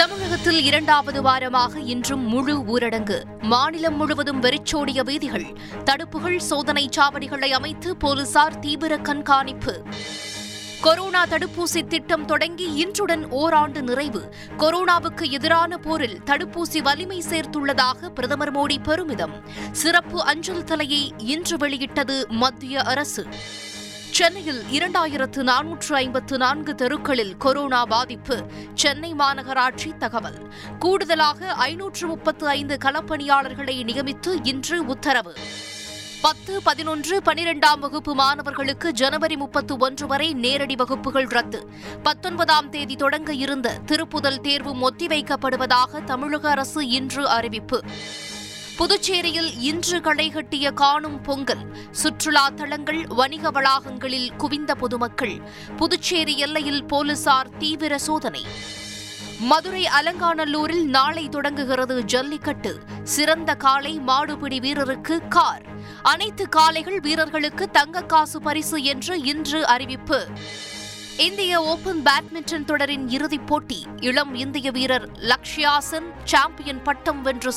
தமிழகத்தில் இரண்டாவது வாரமாக இன்றும் முழு ஊரடங்கு. மாநிலம் முழுவதும் வெறிச்சோடிய வீதிகள் தடுப்புகள் சோதனை சாவடிகளை அமைத்து போலீசார் தீவிர கண்காணிப்பு. கொரோனா தடுப்பூசி திட்டம் தொடங்கி இன்றுடன் ஓராண்டு நிறைவு. கொரோனாவுக்கு எதிரான போரில் தடுப்பூசி வலிமை சேர்த்துள்ளதாக பிரதமர் மோடி பெருமிதம். சிறப்பு அஞ்சல் தலையை இன்று வெளியிட்டது மத்திய அரசு. சென்னையில் இரண்டாயிரத்து நானூற்று ஐம்பத்து நான்கு தெருக்களில் கொரோனா பாதிப்பு. சென்னை மாநகராட்சி தகவல். கூடுதலாக ஐநூற்று முப்பத்து ஐந்து களப்பணியாளர்களை நியமித்து இன்று உத்தரவு. பத்து பதினொன்று பனிரெண்டாம் வகுப்பு மாணவர்களுக்கு ஜனவரி முப்பத்து ஒன்று வரை நேரடி வகுப்புகள் ரத்து. பத்தொன்பதாம் தேதி தொடங்க இருந்த திருப்புதல் தேர்வும் ஒத்திவைக்கப்படுவதாக தமிழக அரசு இன்று அறிவிப்பு. புதுச்சேரியில் இன்று களைகட்டிய காணும் பொங்கல். சுற்றுலா தலங்கள் வணிக வளாகங்களில் குவிந்த பொதுமக்கள். புதுச்சேரி எல்லையில் போலீசார் தீவிர சோதனை. மதுரை அலங்காநல்லூரில் நாளை தொடங்குகிறது ஜல்லிக்கட்டு. சிறந்த காளை மாடுபிடி வீரருக்கு கார். அனைத்து காளைகள் வீரர்களுக்கு தங்க காசு பரிசு என்று இன்று அறிவிப்பு. இந்திய ஓபன் பேட்மிண்டன் தொடரின் இறுதிப் போட்டி. இளம் இந்திய வீரர் லக்ஷ்யா சென் சாம்பியன் பட்டம் வென்று